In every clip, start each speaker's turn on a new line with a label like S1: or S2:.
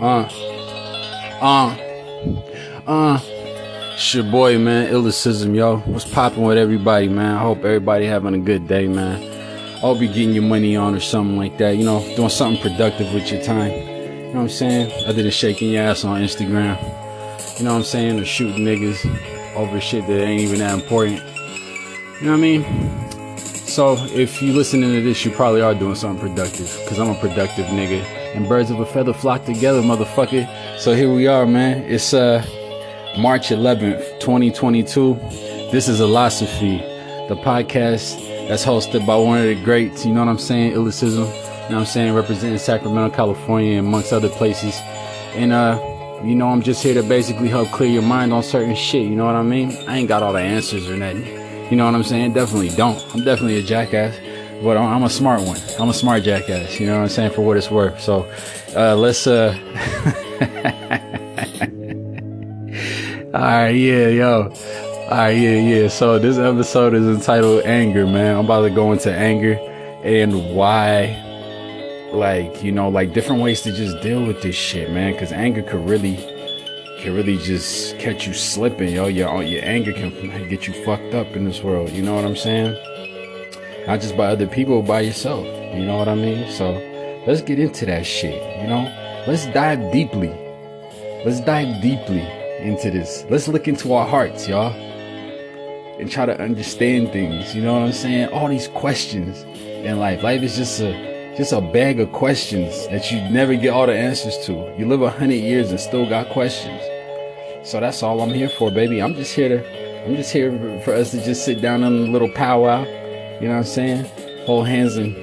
S1: Uh, uh, uh. It's your boy, man, Illicism, yo. What's popping with everybody, man? I hope everybody having a good day, man. I hope you're getting your money on or something like that. You know, doing something productive with your time. You know what I'm saying? Other than shaking your ass on Instagram. You know what I'm saying? Or shooting niggas over shit that ain't even that important. You know what I mean? So if you listening to this, you probably are doing something productive. Cause I'm a productive nigga. And birds of a feather flock together, motherfucker. So here we are, man. It's uh March 11th, 2022. This is Illosophy, the podcast that's hosted by one of the greats, you know what I'm saying? Illicism, you know what I'm saying? Representing Sacramento, California, amongst other places. And, uh, you know, I'm just here to basically help clear your mind on certain shit, you know what I mean? I ain't got all the answers or nothing. You know what I'm saying? Definitely don't. I'm definitely a jackass, but I'm a smart one. I'm a smart jackass, you know what I'm saying? For what it's worth. So, uh, let's, uh, All right, yeah, yo. All right, yeah, yeah. So this episode is entitled Anger, man. I'm about to go into anger and why, like, you know, like different ways to just deal with this shit, man. Cause anger could really, can really just catch you slipping, yo. Your, your anger can get you fucked up in this world. You know what I'm saying? Not just by other people, by yourself. You know what I mean? So let's get into that shit, you know? Let's dive deeply. Let's dive deeply into this. Let's look into our hearts, y'all, and try to understand things. You know what I'm saying? All these questions in life. Life is just a just a bag of questions that you never get all the answers to. You live a hundred years and still got questions. So that's all I'm here for, baby. I'm just here to I'm just here for us to just sit down on a little powwow. You know what I'm saying? Hold hands and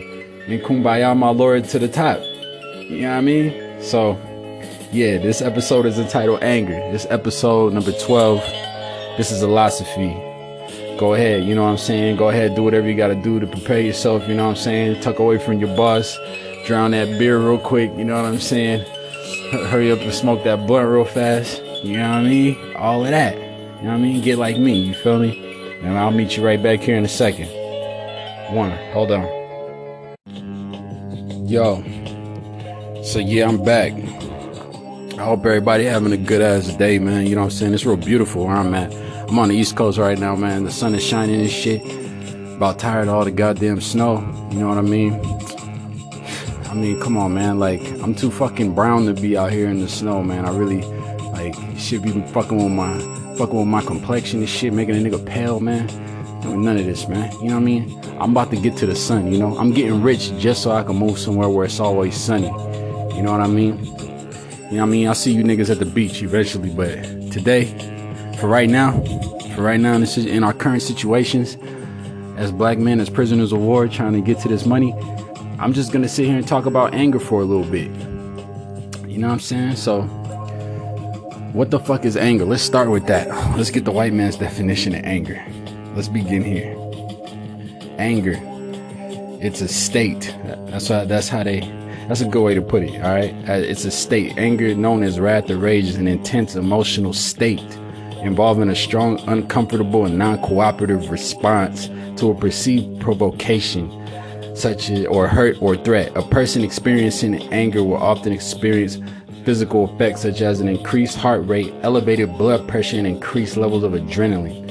S1: and kumbaya my lord to the top. You know what I mean? So yeah, this episode is entitled Anger. This episode number 12. This is a philosophy. Go ahead, you know what I'm saying? Go ahead, do whatever you gotta do to prepare yourself, you know what I'm saying? Tuck away from your boss, drown that beer real quick, you know what I'm saying? Hurry up and smoke that blunt real fast, you know what I mean? All of that, you know what I mean? Get like me, you feel me? And I'll meet you right back here in a second. One, hold on. Yo, so yeah, I'm back. I hope everybody having a good ass day, man. You know what I'm saying? It's real beautiful where I'm at. I'm on the East Coast right now, man. The sun is shining and shit. About tired of all the goddamn snow. You know what I mean? I mean, come on, man. Like, I'm too fucking brown to be out here in the snow, man. I really, like, should be fucking with my, fucking with my complexion and shit, making a nigga pale, man. Doing none of this, man. You know what I mean? I'm about to get to the sun, you know? I'm getting rich just so I can move somewhere where it's always sunny. You know what I mean? You know what I mean? I'll see you niggas at the beach eventually, but today, for right now, for right now, in our current situations, as black men, as prisoners of war, trying to get to this money, I'm just gonna sit here and talk about anger for a little bit. You know what I'm saying? So, what the fuck is anger? Let's start with that. Let's get the white man's definition of anger. Let's begin here. Anger, it's a state. That's how, that's how they that's a good way to put it, all right? Uh, it's a state. Anger, known as wrath or rage, is an intense emotional state involving a strong, uncomfortable, and non cooperative response to a perceived provocation, such as or hurt or threat. A person experiencing anger will often experience physical effects such as an increased heart rate, elevated blood pressure, and increased levels of adrenaline.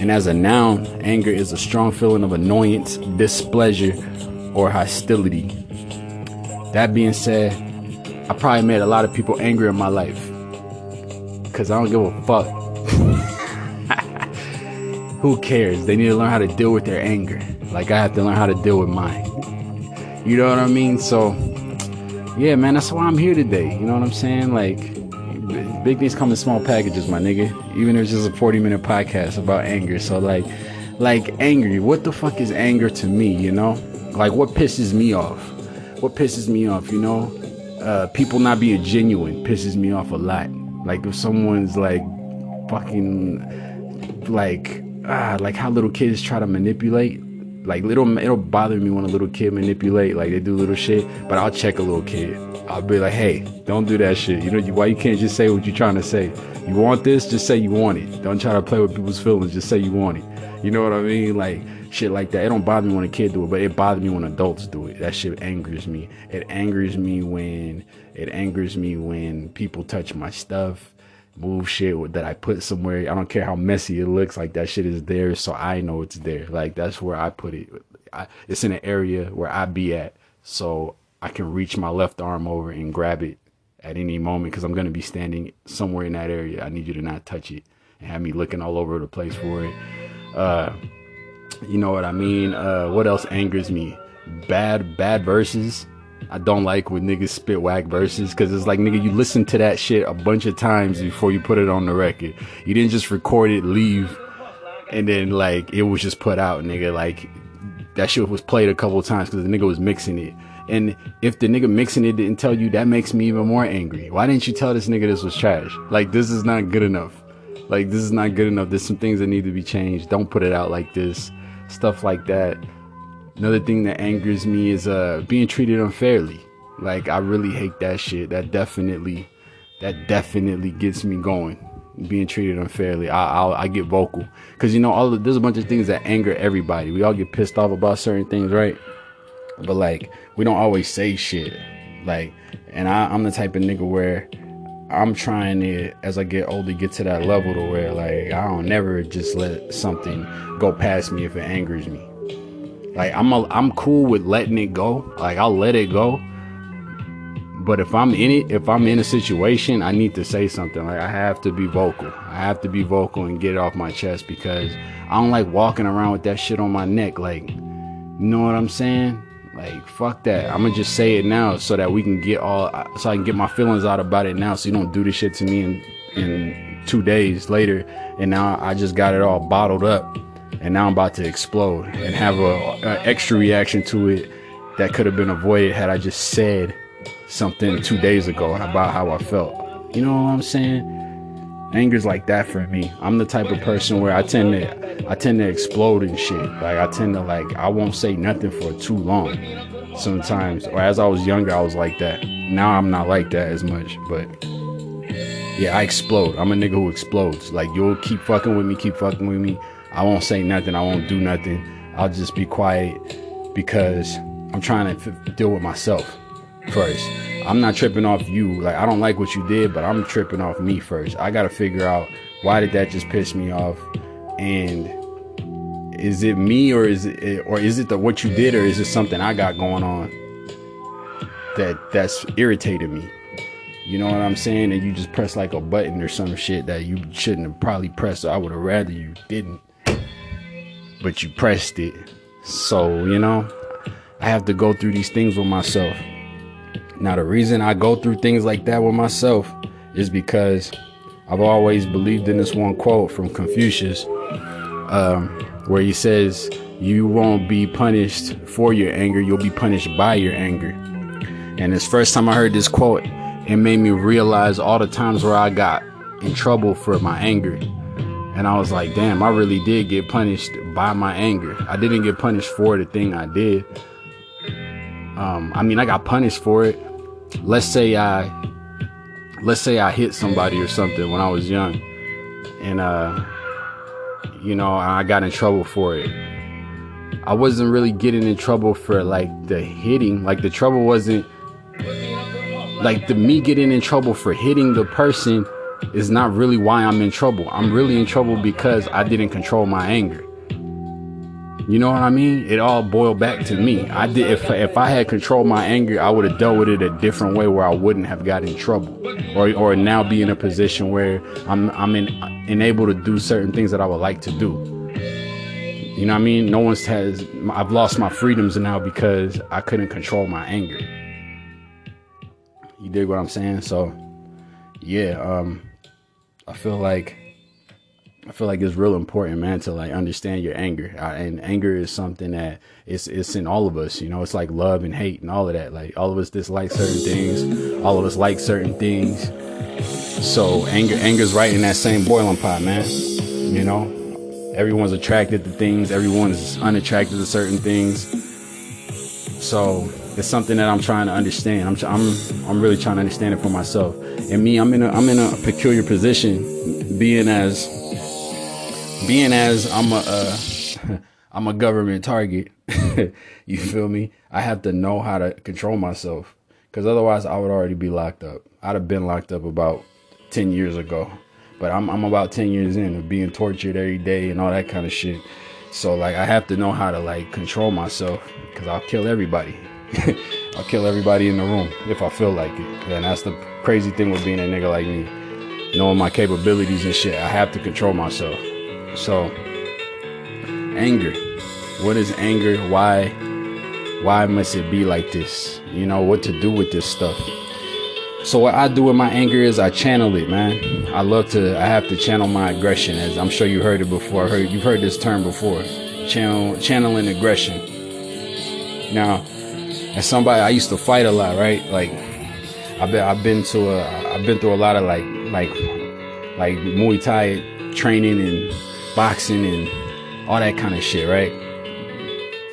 S1: And as a noun, anger is a strong feeling of annoyance, displeasure, or hostility. That being said, I probably made a lot of people angry in my life. Cause I don't give a fuck. Who cares? They need to learn how to deal with their anger. Like I have to learn how to deal with mine. You know what I mean? So, yeah, man, that's why I'm here today. You know what I'm saying? Like, big things come in small packages, my nigga. Even if it's just a 40 minute podcast about anger. So, like, like angry. What the fuck is anger to me? You know? Like, what pisses me off? what pisses me off, you know, uh, people not being genuine pisses me off a lot. Like if someone's like fucking like ah, like how little kids try to manipulate Like little, it'll bother me when a little kid manipulate, like they do little shit. But I'll check a little kid. I'll be like, hey, don't do that shit. You know why you can't just say what you're trying to say. You want this, just say you want it. Don't try to play with people's feelings. Just say you want it. You know what I mean? Like shit like that. It don't bother me when a kid do it, but it bothers me when adults do it. That shit angers me. It angers me when it angers me when people touch my stuff, move shit that I put somewhere. I don't care how messy it looks. Like that shit is there, so I know it's there. Like that's where I put it. I, it's in an area where I be at, so I can reach my left arm over and grab it at any moment because I'm gonna be standing somewhere in that area. I need you to not touch it and have me looking all over the place for it. Uh, you know what I mean? Uh, what else angers me? Bad, bad verses. I don't like when niggas spit whack verses because it's like, nigga, you listen to that shit a bunch of times before you put it on the record. You didn't just record it, leave, and then like it was just put out, nigga. Like that shit was played a couple times because the nigga was mixing it. And if the nigga mixing it didn't tell you, that makes me even more angry. Why didn't you tell this nigga this was trash? Like this is not good enough. Like this is not good enough. There's some things that need to be changed. Don't put it out like this. Stuff like that. Another thing that angers me is uh being treated unfairly. Like I really hate that shit. That definitely that definitely gets me going. Being treated unfairly. I i I get vocal because you know all of, there's a bunch of things that anger everybody. We all get pissed off about certain things, right? But like we don't always say shit. Like, and I, I'm the type of nigga where I'm trying to, as I get older, get to that level to where like I don't never just let something go past me if it angers me. Like I'm a, I'm cool with letting it go. Like I'll let it go. But if I'm in it, if I'm in a situation, I need to say something. Like I have to be vocal. I have to be vocal and get it off my chest because I don't like walking around with that shit on my neck. Like, you know what I'm saying? Like, fuck that. I'm gonna just say it now so that we can get all, so I can get my feelings out about it now so you don't do this shit to me in, in two days later. And now I just got it all bottled up. And now I'm about to explode and have a, a extra reaction to it that could have been avoided had I just said something two days ago about how I felt. You know what I'm saying? Anger's like that for me. I'm the type of person where I tend to I tend to explode and shit. Like I tend to like I won't say nothing for too long. Sometimes, or as I was younger, I was like that. Now I'm not like that as much, but yeah, I explode. I'm a nigga who explodes. Like you'll keep fucking with me, keep fucking with me. I won't say nothing. I won't do nothing. I'll just be quiet because I'm trying to f- deal with myself first. I'm not tripping off you. Like I don't like what you did, but I'm tripping off me first. I got to figure out why did that just piss me off and is it me or is it or is it the what you did or is it something I got going on that that's irritated me? You know what I'm saying? And you just press like a button or some shit that you shouldn't have probably pressed. I would have rather you didn't. But you pressed it. So, you know, I have to go through these things with myself. Now, the reason I go through things like that with myself is because I've always believed in this one quote from Confucius, um, where he says, You won't be punished for your anger, you'll be punished by your anger. And this first time I heard this quote, it made me realize all the times where I got in trouble for my anger. And I was like, damn, I really did get punished by my anger. I didn't get punished for the thing I did. Um, I mean, I got punished for it, let's say I let's say I hit somebody or something when I was young and uh you know I got in trouble for it. I wasn't really getting in trouble for like the hitting, like the trouble wasn't like the me getting in trouble for hitting the person is not really why I'm in trouble. I'm really in trouble because I didn't control my anger. You know what I mean? It all boiled back to me. I did if if I had controlled my anger, I would have dealt with it a different way where I wouldn't have got in trouble, or or now be in a position where I'm I'm in, enabled to do certain things that I would like to do. You know what I mean? No one's has I've lost my freedoms now because I couldn't control my anger. You dig what I'm saying? So, yeah, um, I feel like I feel like it's real important, man, to like understand your anger. Uh, and anger is something that it's it's in all of us. You know, it's like love and hate and all of that. Like all of us dislike certain things. All of us like certain things. So anger anger's right in that same boiling pot, man. You know, everyone's attracted to things, everyone's unattracted to certain things. So it's something that I'm trying to understand. I'm I'm I'm really trying to understand it for myself. And me, I'm in a I'm in a peculiar position, being as being as I'm a uh, I'm a government target. you feel me? I have to know how to control myself because otherwise I would already be locked up. I'd have been locked up about 10 years ago. But I'm, I'm about 10 years in of being tortured every day and all that kind of shit. So like I have to know how to like control myself because I'll kill everybody. I'll kill everybody in the room if I feel like it. And that's the crazy thing with being a nigga like me. Knowing my capabilities and shit, I have to control myself. So anger. What is anger? Why why must it be like this? You know, what to do with this stuff. So what I do with my anger is I channel it, man. I love to I have to channel my aggression as I'm sure you heard it before. I heard you've heard this term before. Channel channeling aggression. Now, somebody I used to fight a lot, right? Like I've been I've been to a I've been through a lot of like like like Muay Thai training and boxing and all that kind of shit, right?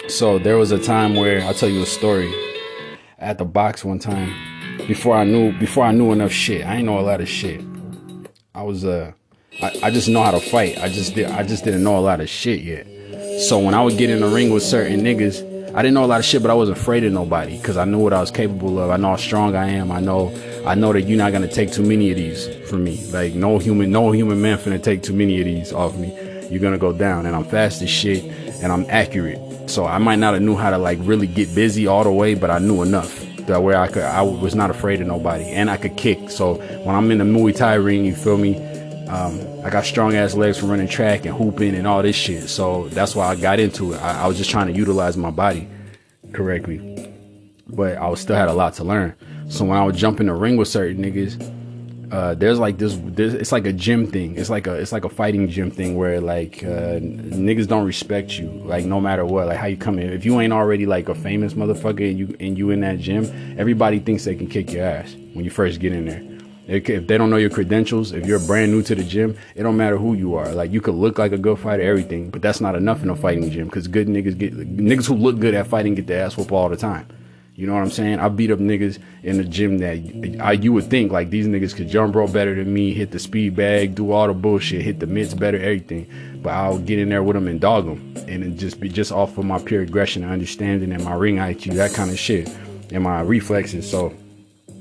S1: So there was a time where I'll tell you a story. At the box one time, before I knew before I knew enough shit. I ain't know a lot of shit. I was uh I, I just know how to fight. I just did I just didn't know a lot of shit yet. So when I would get in the ring with certain niggas, I didn't know a lot of shit, but I wasn't afraid of nobody because I knew what I was capable of. I know how strong I am. I know I know that you're not gonna take too many of these from me. Like no human no human man finna take too many of these off me. You're gonna go down, and I'm fast as shit, and I'm accurate. So I might not have knew how to like really get busy all the way, but I knew enough that where I could I was not afraid of nobody and I could kick. So when I'm in the Muay Thai ring, you feel me? Um, I got strong ass legs from running track and hooping and all this shit. So that's why I got into it. I, I was just trying to utilize my body correctly, but I was still had a lot to learn. So when I would jump in the ring with certain niggas, uh, there's like this, this, it's like a gym thing it's like a it's like a fighting gym thing where like uh, niggas don't respect you like no matter what like how you come in if you ain't already like a famous motherfucker and you and you in that gym everybody thinks they can kick your ass when you first get in there if they don't know your credentials if you're brand new to the gym it don't matter who you are like you could look like a good fighter everything but that's not enough in a fighting gym because good niggas get niggas who look good at fighting get their ass whooped all the time you know what I'm saying? I beat up niggas in the gym that I, you would think like these niggas could jump rope better than me, hit the speed bag, do all the bullshit, hit the mitts better, everything. But I'll get in there with them and dog them, and it just be just off of my pure aggression and understanding and my ring IQ, that kind of shit, and my reflexes. So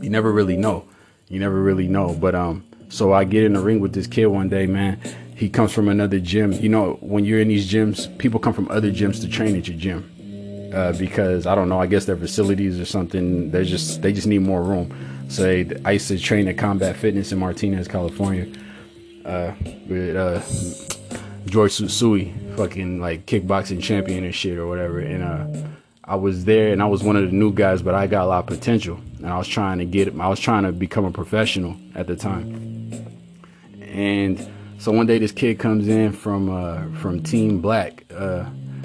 S1: you never really know. You never really know. But um, so I get in the ring with this kid one day, man. He comes from another gym. You know, when you're in these gyms, people come from other gyms to train at your gym uh, because I don't know. I guess their facilities or something. They just they just need more room. So I used to train at Combat Fitness in Martinez, California, uh, with uh, George Susui, fucking like kickboxing champion and shit or whatever. And uh, I was there and I was one of the new guys, but I got a lot of potential. And I was trying to get I was trying to become a professional at the time. And so one day this kid comes in from uh, from Team Black. Uh,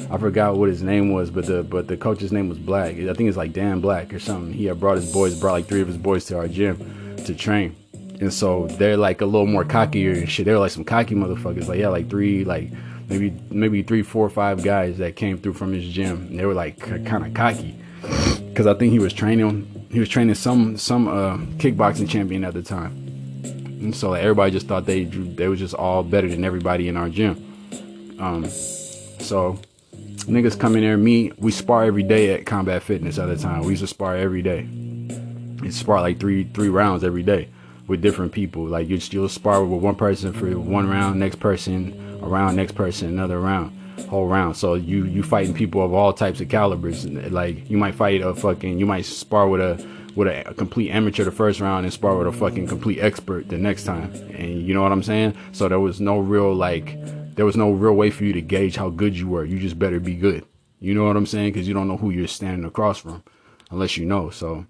S1: I forgot what his name was, but the but the coach's name was Black. I think it's like Dan Black or something. He had brought his boys, brought like three of his boys to our gym to train. And so they're like a little more cockier and shit. They're like some cocky motherfuckers. Like yeah, like three, like maybe maybe three, four, five guys that came through from his gym. And they were like kind of cocky because I think he was training. He was training some some uh, kickboxing champion at the time. And so like, everybody just thought they they was just all better than everybody in our gym. Um, so niggas come in there, me, we spar every day at Combat Fitness at the time. We used to spar every day. We spar like three three rounds every day with different people. Like you you'll spar with one person for one round, next person around, next person another round, whole round. So you you fighting people of all types of calibers. Like you might fight a fucking, you might spar with a with a, a, complete amateur the first round and spar with a fucking complete expert the next time. And you know what I'm saying? So there was no real like there was no real way for you to gauge how good you were. You just better be good. You know what I'm saying? Because you don't know who you're standing across from unless you know. So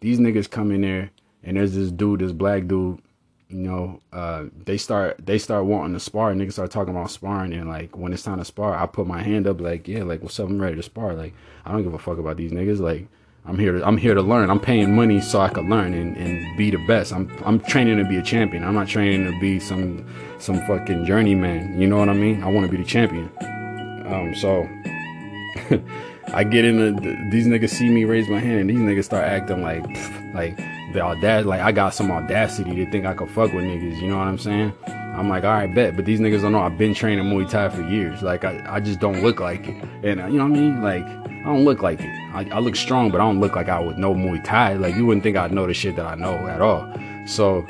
S1: these niggas come in there and there's this dude, this black dude. You know, uh, they start they start wanting to spar. Niggas start talking about sparring, and like when it's time to spar, I put my hand up, like yeah, like what's up? I'm ready to spar. Like I don't give a fuck about these niggas. Like I'm here to I'm here to learn. I'm paying money so I can learn and, and be the best. I'm I'm training to be a champion. I'm not training to be some some fucking journeyman. You know what I mean? I want to be the champion. Um, so I get in the, these niggas see me raise my hand and these niggas start acting like like the audacity like I got some audacity to think I could fuck with niggas, you know what I'm saying? I'm like, all right, bet. But these niggas don't know I've been training Muay Thai for years. Like, I, I just don't look like it. And, uh, you know what I mean? Like, I don't look like it. I, I look strong, but I don't look like I would know Muay Thai. Like, you wouldn't think I'd know the shit that I know at all. So,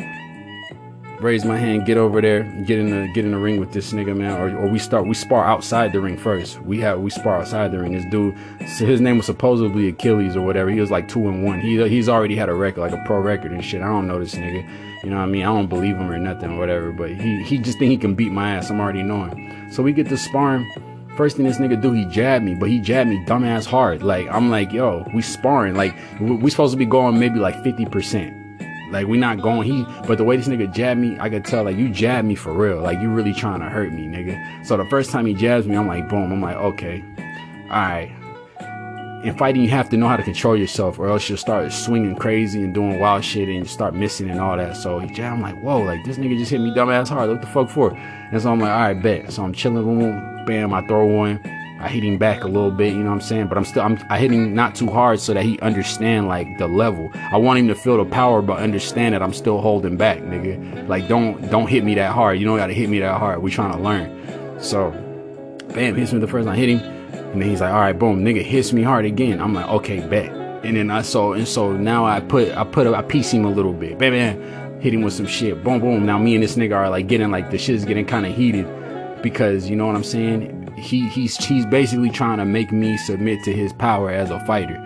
S1: raise my hand, get over there, get in the get in the ring with this nigga, man. Or, or we start we spar outside the ring first. We have we spar outside the ring. This dude, his name was supposedly Achilles or whatever. He was like two and one. He he's already had a record, like a pro record and shit. I don't know this nigga. You know what I mean? I don't believe him or nothing or whatever. But he he just think he can beat my ass. I'm already knowing. So we get to sparring. First thing this nigga do, he jabbed me, but he jabbed me dumbass hard. Like I'm like, yo, we sparring. Like we supposed to be going maybe like 50 percent. Like we not going he but the way this nigga jabbed me, I could tell like you jabbed me for real. Like you really trying to hurt me, nigga. So the first time he jabs me, I'm like, boom, I'm like, okay. Alright. In fighting, you have to know how to control yourself, or else you'll start swinging crazy and doing wild shit, and you start missing and all that. So he jabbed. I'm like, whoa, like this nigga just hit me dumbass hard. What the fuck for? And so I'm like, all right, bet. So I'm chilling, boom, bam. I throw one. I hit him back a little bit, you know what I'm saying? But I'm still I'm I hit him not too hard so that he understand like the level. I want him to feel the power but understand that I'm still holding back, nigga. Like don't don't hit me that hard. You don't gotta hit me that hard. We trying to learn. So bam, hits me the first time I hit him. And then he's like, all right, boom, nigga hits me hard again. I'm like, okay, bet. And then I saw and so now I put I put I piece him a little bit. Bam, bam, hit him with some shit. Boom, boom. Now me and this nigga are like getting like the shit's getting kind of heated because you know what I'm saying? He he's he's basically trying to make me submit to his power as a fighter.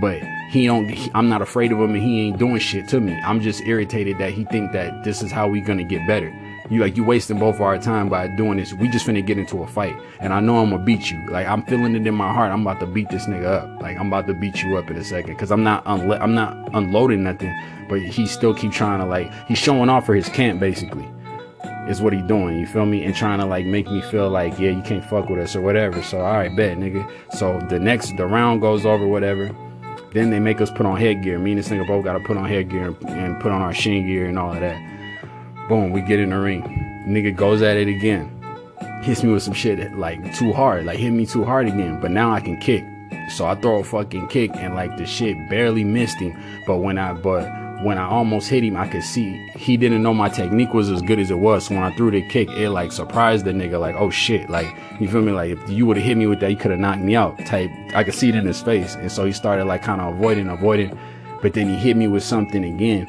S1: But he don't he, I'm not afraid of him and he ain't doing shit to me. I'm just irritated that he think that this is how we gonna get better. You like you wasting both of our time by doing this. We just finna get into a fight. And I know I'm gonna beat you. Like I'm feeling it in my heart. I'm about to beat this nigga up. Like I'm about to beat you up in a second. Cause I'm not unlo- I'm not unloading nothing. But he still keep trying to like he's showing off for his camp basically is what he doing. You feel me? And trying to like make me feel like, yeah, you can't fuck with us or whatever. So all right, bet, nigga. So the next the round goes over, whatever. Then they make us put on headgear. Me and this nigga both gotta put on headgear and put on our shin gear and all of that. Boom, we get in the ring. Nigga goes at it again. Hits me with some shit like too hard, like hit me too hard again. But now I can kick. So I throw a fucking kick and like the shit barely missed him. But when I but when I almost hit him, I could see he didn't know my technique was as good as it was. So when I threw the kick, it like surprised the nigga, like, oh shit, like, you feel me? Like, if you would have hit me with that, you could have knocked me out. Type, I could see it in his face. And so he started like kind of avoiding, avoiding. But then he hit me with something again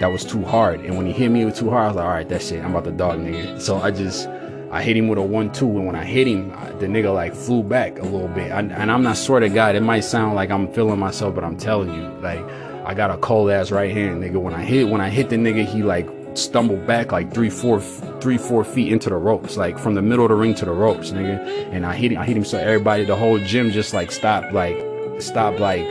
S1: that was too hard. And when he hit me with too hard, I was like, all right, that shit, I'm about to dog nigga. So I just, I hit him with a one two, and when I hit him, the nigga like flew back a little bit. I, and I'm not sort of guy. It might sound like I'm feeling myself, but I'm telling you, like I got a cold ass right hand, nigga. When I hit, when I hit the nigga, he like stumbled back like three, four, three, four feet into the ropes, like from the middle of the ring to the ropes, nigga. And I hit I hit him so everybody, the whole gym just like stopped, like stopped, like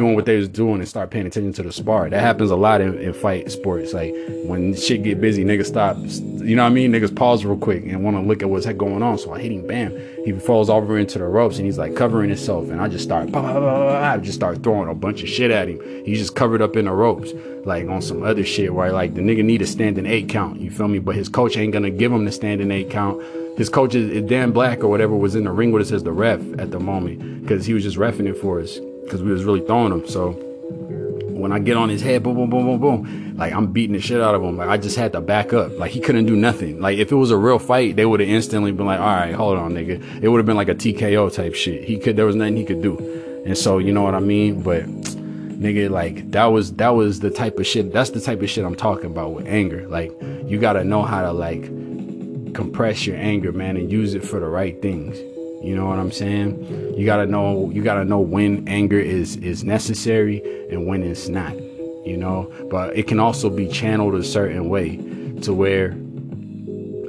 S1: doing what they was doing and start paying attention to the spar. That happens a lot in, in fight sports. Like when shit get busy, niggas stop. You know what I mean? Niggas pause real quick and want to look at what's going on. So I hit him, bam. He falls over into the ropes and he's like covering himself. And I just start, bah, bah, bah, just start throwing a bunch of shit at him. He's just covered up in the ropes, like on some other shit where like the nigga need a standing eight count. You feel me? But his coach ain't gonna give him the standing eight count his coach is Dan Black or whatever was in the ring with us as the ref at the moment because he was just refing it for us because we was really throwing him. So when I get on his head, boom, boom, boom, boom, boom, like I'm beating the shit out of him. Like I just had to back up. Like he couldn't do nothing. Like if it was a real fight, they would have instantly been like, all right, hold on, nigga. It would have been like a TKO type shit. He could, there was nothing he could do. And so, you know what I mean? But nigga, like that was, that was the type of shit. That's the type of shit I'm talking about with anger. Like you got to know how to like compress your anger, man, and use it for the right things. You know what I'm saying? You gotta know you gotta know when anger is is necessary and when it's not. You know, but it can also be channeled a certain way to where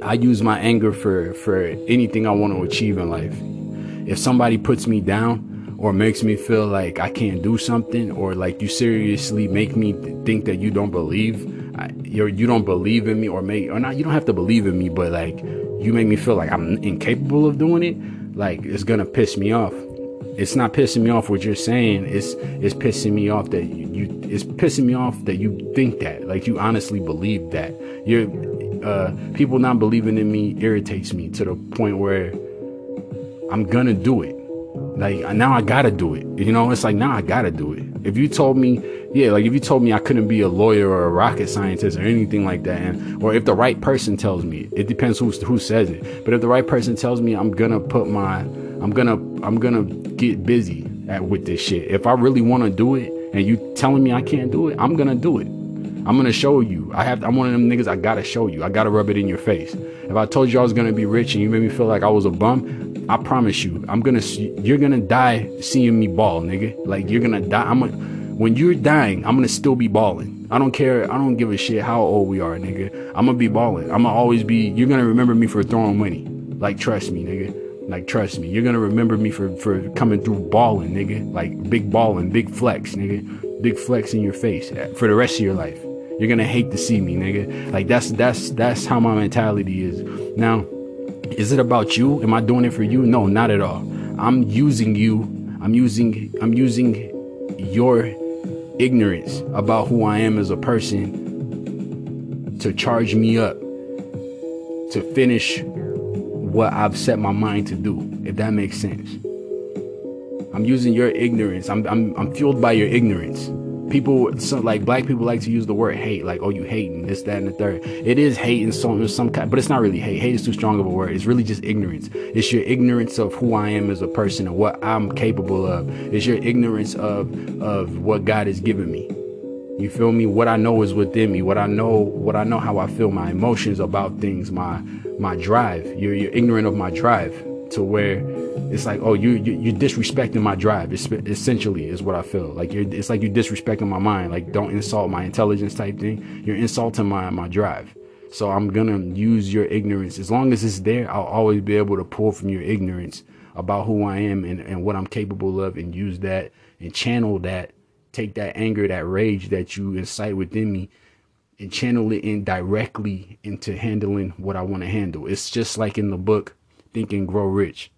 S1: I use my anger for for anything I want to achieve in life. If somebody puts me down or makes me feel like I can't do something or like you seriously make me think that you don't believe you you don't believe in me or make or not you don't have to believe in me but like you make me feel like I'm incapable of doing it like it's gonna piss me off it's not pissing me off what you're saying. It's it's pissing me off that you, you it's pissing me off that you think that, like you honestly believe that. You're uh, people not believing in me irritates me to the point where I'm gonna do it. Like now I gotta do it. You know, it's like now I gotta do it. If you told me, yeah, like if you told me I couldn't be a lawyer or a rocket scientist or anything like that, and or if the right person tells me, it depends who who says it. But if the right person tells me I'm gonna put my, I'm gonna I'm gonna get busy at with this shit. If I really want to do it, and you telling me I can't do it, I'm gonna do it. I'm gonna show you. I have. I'm one of them niggas. I gotta show you. I gotta rub it in your face. If I told you I was gonna be rich and you made me feel like I was a bum, I promise you, I'm gonna. You're gonna die seeing me ball, nigga. Like you're gonna die. I'm gonna. When you're dying, I'm gonna still be balling. I don't care. I don't give a shit how old we are, nigga. I'm gonna be balling. I'm gonna always be. You're gonna remember me for throwing money. Like trust me, nigga. Like trust me. You're gonna remember me for for coming through balling, nigga. Like big balling, big flex, nigga. Big flex in your face eh, for the rest of your life. You're gonna hate to see me, nigga. Like that's that's that's how my mentality is. Now, is it about you? Am I doing it for you? No, not at all. I'm using you. I'm using I'm using your ignorance about who I am as a person to charge me up to finish what I've set my mind to do, if that makes sense. I'm using your ignorance. I'm I'm I'm fueled by your ignorance people so like black people like to use the word hate like oh you hating this that and the third. It is hate in some some kind but it's not really hate. Hate is too strong of a word. It's really just ignorance. It's your ignorance of who i am as a person and what i'm capable of. It's your ignorance of of what god has given me. You feel me? What i know is within me. What i know what i know how i feel my emotions about things my my drive. You're, you're ignorant of my drive to where it's like, oh, you, you are disrespecting my drive. It's, essentially, is what I feel. Like you're, it's like you're disrespecting my mind. Like don't insult my intelligence type thing. You're insulting my my drive. So I'm gonna use your ignorance. As long as it's there, I'll always be able to pull from your ignorance about who I am and, and what I'm capable of and use that and channel that, take that anger, that rage that you incite within me and channel it in directly into handling what I want to handle. It's just like in the book Think and Grow Rich,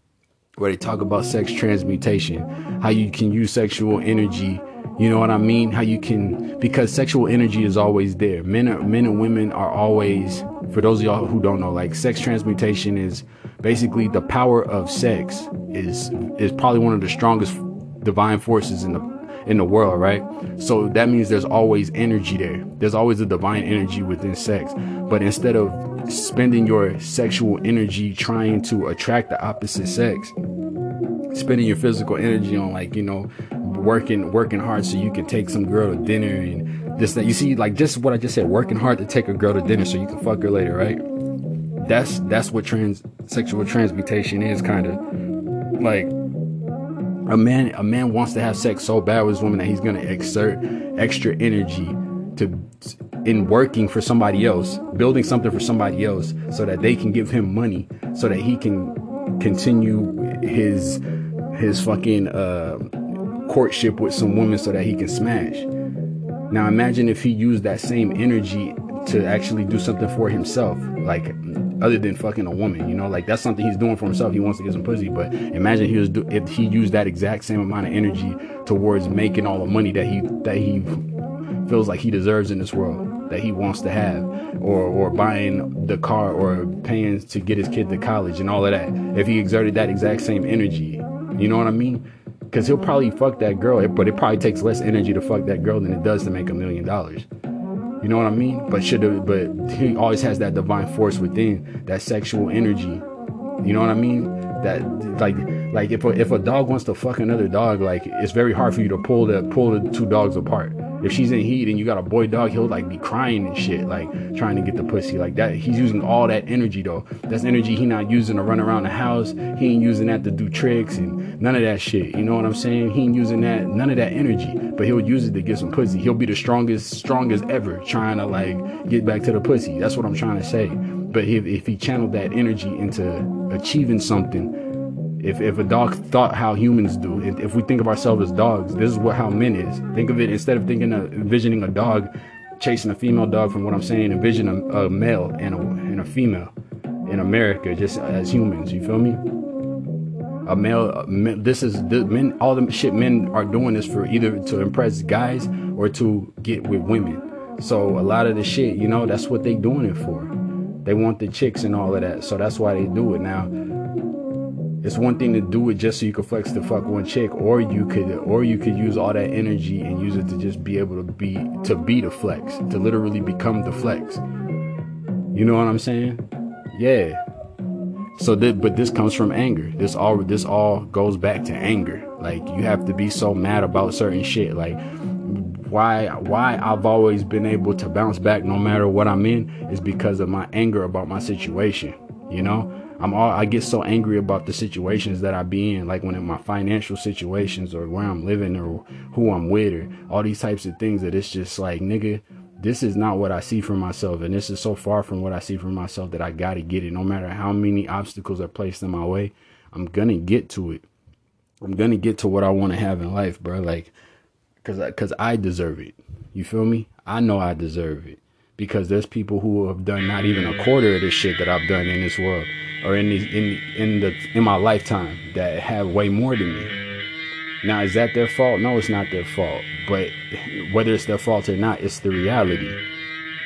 S1: where they talk about sex transmutation, how you can use sexual energy. You know what I mean? How you can because sexual energy is always there. Men are, men and women are always. For those of y'all who don't know, like sex transmutation is basically the power of sex is is probably one of the strongest divine forces in the in the world, right? So that means there's always energy there. There's always a divine energy within sex. But instead of spending your sexual energy trying to attract the opposite sex, spending your physical energy on like, you know, working working hard so you can take some girl to dinner and this that you see like just what I just said, working hard to take a girl to dinner so you can fuck her later, right? That's that's what trans sexual transmutation is kind of like a man a man wants to have sex so bad with his woman that he's gonna exert extra energy to in working for somebody else, building something for somebody else, so that they can give him money, so that he can continue his his fucking uh, courtship with some woman, so that he can smash. Now imagine if he used that same energy to actually do something for himself, like other than fucking a woman. You know, like that's something he's doing for himself. He wants to get some pussy, but imagine he was do- if he used that exact same amount of energy towards making all the money that he that he feels like he deserves in this world that he wants to have or or buying the car or paying to get his kid to college and all of that if he exerted that exact same energy you know what i mean because he'll probably fuck that girl but it probably takes less energy to fuck that girl than it does to make a million dollars you know what i mean? But should but he always has that divine force within that sexual energy. You know what i mean? That like like if a, if a dog wants to fuck another dog like it's very hard for you to pull the pull the two dogs apart if she's in heat and you got a boy dog, he'll like be crying and shit, like trying to get the pussy. Like that, he's using all that energy though. That's energy he not using to run around the house. He ain't using that to do tricks and none of that shit. You know what I'm saying? He ain't using that, none of that energy. But he'll use it to get some pussy. He'll be the strongest, strongest ever trying to like get back to the pussy. That's what I'm trying to say. But if, if he channeled that energy into achieving something, if, if a dog thought how humans do, if, we think of ourselves as dogs, this is what how men is. Think of it instead of thinking of envisioning a dog chasing a female dog. From what I'm saying, envision a, a male and a and a female in America, just as humans. You feel me? A male, this is the men. All the shit men are doing is for either to impress guys or to get with women. So a lot of the shit, you know, that's what they doing it for. They want the chicks and all of that. So that's why they do it. Now, it's one thing to do it just so you can flex to fuck one chick, or you could, or you could use all that energy and use it to just be able to be to be the flex, to literally become the flex. You know what I'm saying? Yeah. So, that, but this comes from anger. This all, this all goes back to anger. Like you have to be so mad about certain shit. Like why why I've always been able to bounce back no matter what I'm in is because of my anger about my situation. You know, I'm all I get so angry about the situations that I be in, like when in my financial situations or where I'm living or who I'm with or all these types of things that it's just like nigga, this is not what I see for myself, and this is so far from what I see for myself that I gotta get it. No matter how many obstacles are placed in my way, I'm gonna get to it. I'm gonna get to what I want to have in life, bro. Like because because I deserve it. You feel me? I know I deserve it because there's people who have done not even a quarter of the shit that I've done in this world or in the, in in the in my lifetime that have way more than me. Now, is that their fault? No, it's not their fault. But whether it's their fault or not, it's the reality.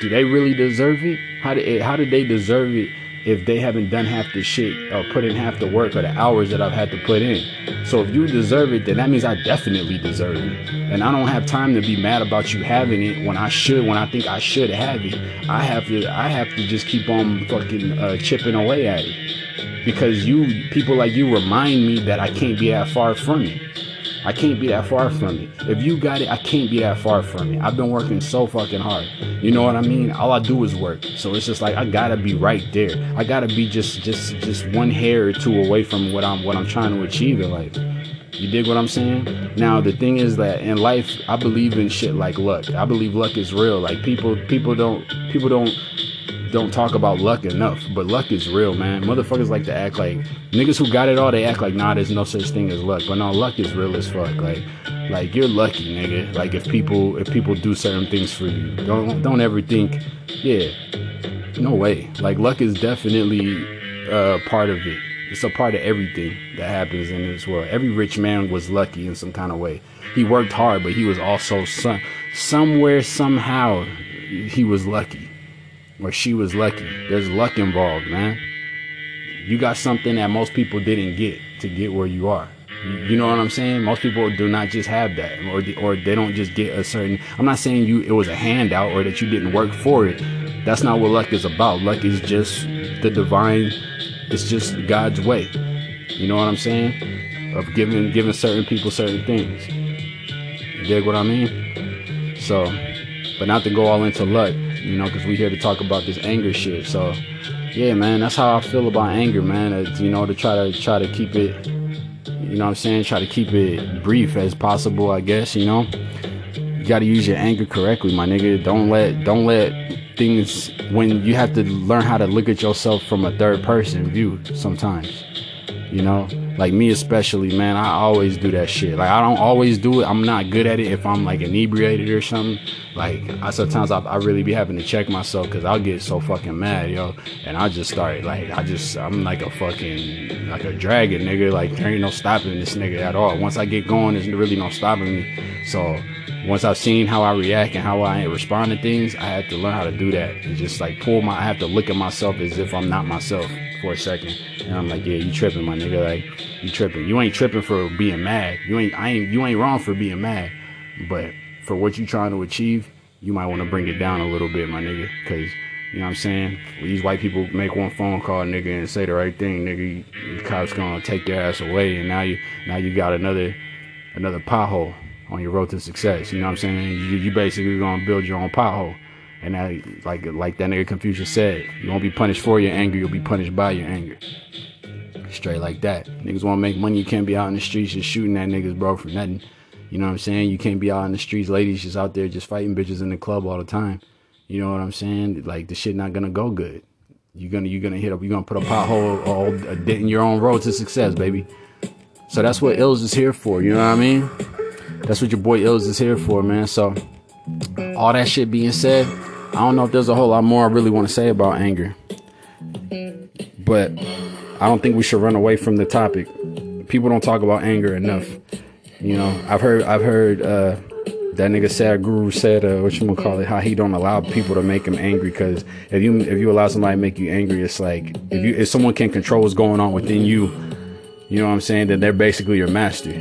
S1: Do they really deserve it? How did how did they deserve it if they haven't done half the shit or put in half the work or the hours that I've had to put in. So if you deserve it, then that means I definitely deserve it. And I don't have time to be mad about you having it when I should, when I think I should have it. I have to, I have to just keep on fucking uh, chipping away at it because you, people like you, remind me that I can't be that far from it. I can't be that far from it. If you got it, I can't be that far from it. I've been working so fucking hard. You know what I mean? All I do is work. So it's just like I gotta be right there. I gotta be just just just one hair or two away from what I'm what I'm trying to achieve in life. You dig what I'm saying? Now the thing is that in life, I believe in shit like luck. I believe luck is real. Like people people don't people don't don't talk about luck enough, but luck is real, man. Motherfuckers like to act like niggas who got it all. They act like nah, there's no such thing as luck, but no, luck is real as fuck. Like, like you're lucky, nigga. Like if people if people do certain things for you, don't don't ever think, yeah, no way. Like luck is definitely uh, part of it. It's a part of everything that happens in this world. Every rich man was lucky in some kind of way. He worked hard, but he was also some somewhere somehow he was lucky or she was lucky. There's luck involved, man. You got something that most people didn't get to get where you are. You know what I'm saying? Most people do not just have that, or or they don't just get a certain. I'm not saying you it was a handout or that you didn't work for it. That's not what luck is about. Luck is just the divine. It's just God's way. You know what I'm saying? Of giving giving certain people certain things. You dig what I mean? So, but not to go all into luck you know, because we here to talk about this anger shit. So, yeah, man, that's how I feel about anger, man. Uh, you know, to try to try to keep it, you know, what I'm saying, try to keep it brief as possible. I guess, you know, you got to use your anger correctly, my nigga. Don't let don't let things when you have to learn how to look at yourself from a third person view sometimes. You know, like me especially, man, I always do that shit. Like I don't always do it. I'm not good at it if I'm like inebriated or something. Like I sometimes I, I really be having to check myself because I'll get so fucking mad, yo, and I just start like I just I'm like a fucking like a dragon, nigga. Like there ain't no stopping this nigga at all. Once I get going, there's really no stopping me. So once I've seen how I react and how I respond to things, I have to learn how to do that and just like pull my. I have to look at myself as if I'm not myself for a second, and I'm like, yeah, you tripping, my nigga. Like you tripping. You ain't tripping for being mad. You ain't. I ain't. You ain't wrong for being mad, but for what you trying to achieve, you might want to bring it down a little bit, my nigga, because. You know what I'm saying? These white people make one phone call, nigga, and say the right thing, nigga. The cops gonna take your ass away, and now you now you got another another pothole on your road to success. You know what I'm saying? You, you basically gonna build your own pothole. And that, like like that nigga Confucius said, you won't be punished for your anger, you'll be punished by your anger. Straight like that. Niggas wanna make money, you can't be out in the streets just shooting at niggas, bro, for nothing. You know what I'm saying? You can't be out in the streets, ladies just out there just fighting bitches in the club all the time. You know what I'm saying? Like the shit not gonna go good. You're gonna you're gonna hit up. You're gonna put a pothole or a dent in your own road to success, baby. So that's what Ills is here for. You know what I mean? That's what your boy Ills is here for, man. So all that shit being said, I don't know if there's a whole lot more I really want to say about anger. But I don't think we should run away from the topic people don't talk about anger enough. You know, I've heard I've heard uh, that nigga Sadhguru said, uh, what you gonna call it, how he don't allow people to make him angry. Cause if you if you allow somebody to make you angry, it's like if you if someone can control what's going on within you, you know what I'm saying, then they're basically your master.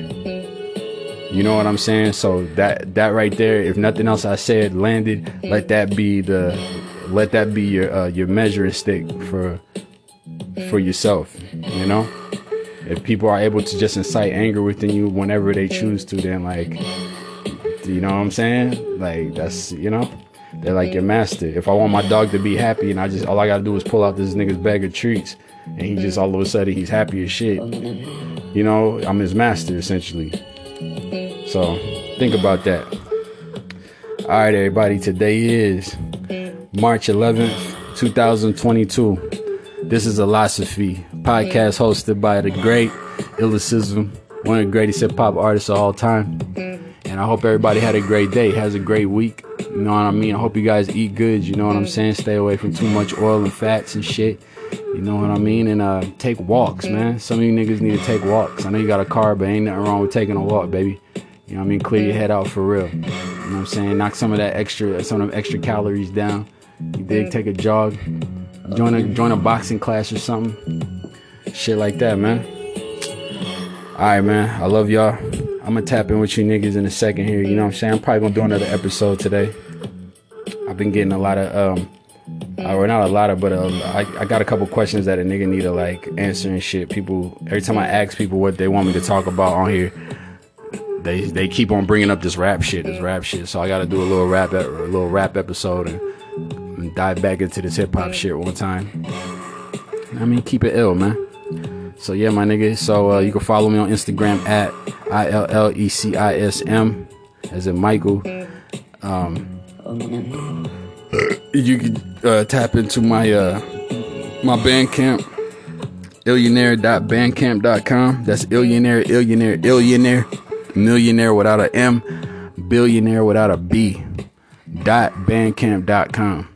S1: You know what I'm saying? So that that right there, if nothing else I said landed, let that be the let that be your uh, your measuring stick for for yourself. You know, if people are able to just incite anger within you whenever they choose to, then like you know what I'm saying? Like that's you know, they're like your master. If I want my dog to be happy, and I just all I gotta do is pull out this nigga's bag of treats, and he just all of a sudden he's happy as shit. You know, I'm his master essentially. So think about that. All right, everybody. Today is March 11th, 2022. This is Illosophy podcast hosted by the great Illecism, one of the greatest hip hop artists of all time. And I hope everybody had a great day, has a great week. You know what I mean? I hope you guys eat good. You know what I'm saying? Stay away from too much oil and fats and shit. You know what I mean? And uh, take walks, man. Some of you niggas need to take walks. I know you got a car, but ain't nothing wrong with taking a walk, baby. You know what I mean? Clear your head out for real. You know what I'm saying? Knock some of that extra, some of them extra calories down. You dig? Take a jog. Join a join a boxing class or something. Shit like that, man. Alright, man. I love y'all. I'm gonna tap in with you niggas in a second here. You know what I'm saying? I'm probably gonna do another episode today. I've been getting a lot of um or not a lot of, but um, I, I got a couple questions that a nigga need to like answer and shit. People, every time I ask people what they want me to talk about on here, they they keep on bringing up this rap shit, this rap shit. So I got to do a little rap, a little rap episode and, and dive back into this hip hop shit one time. I mean, keep it ill, man. So yeah, my nigga. So uh, you can follow me on Instagram at I L L E C I S M, as in Michael. Um, you can uh, tap into my uh, my Bandcamp, illionaire.bandcamp.com. That's illionaire, illionaire, illionaire, millionaire without a M, billionaire without a B. Dot bandcamp.com.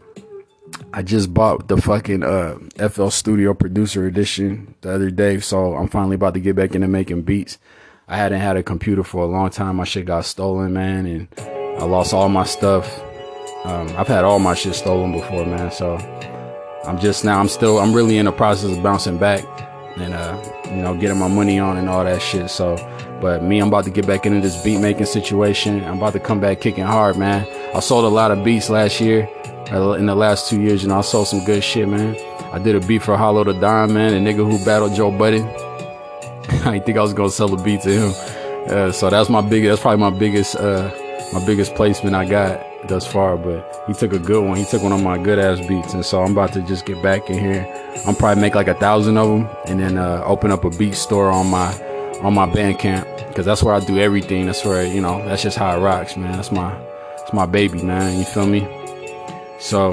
S1: I just bought the fucking uh, FL Studio Producer Edition the other day, so I'm finally about to get back into making beats. I hadn't had a computer for a long time. My shit got stolen, man, and I lost all my stuff. Um, I've had all my shit stolen before, man. So I'm just now, I'm still, I'm really in the process of bouncing back and, uh, you know, getting my money on and all that shit. So, but me, I'm about to get back into this beat making situation. I'm about to come back kicking hard, man. I sold a lot of beats last year uh, in the last two years, you know, I sold some good shit, man. I did a beat for Hollow Da Don, man, a nigga who battled Joe Budden. I think I was gonna sell a beat to him. Uh, so that's my biggest, that's probably my biggest, uh, my biggest placement I got thus far. But he took a good one. He took one of my good ass beats, and so I'm about to just get back in here. I'm probably make like a thousand of them, and then uh, open up a beat store on my on my Bandcamp because that's where I do everything. That's where you know that's just how it rocks, man. That's my that's my baby, man. You feel me? So,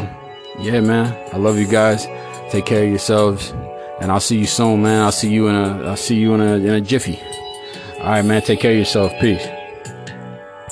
S1: yeah, man. I love you guys. Take care of yourselves, and I'll see you soon, man. I'll see you in a I'll see you in a in a jiffy. All right, man. Take care of yourself. Peace.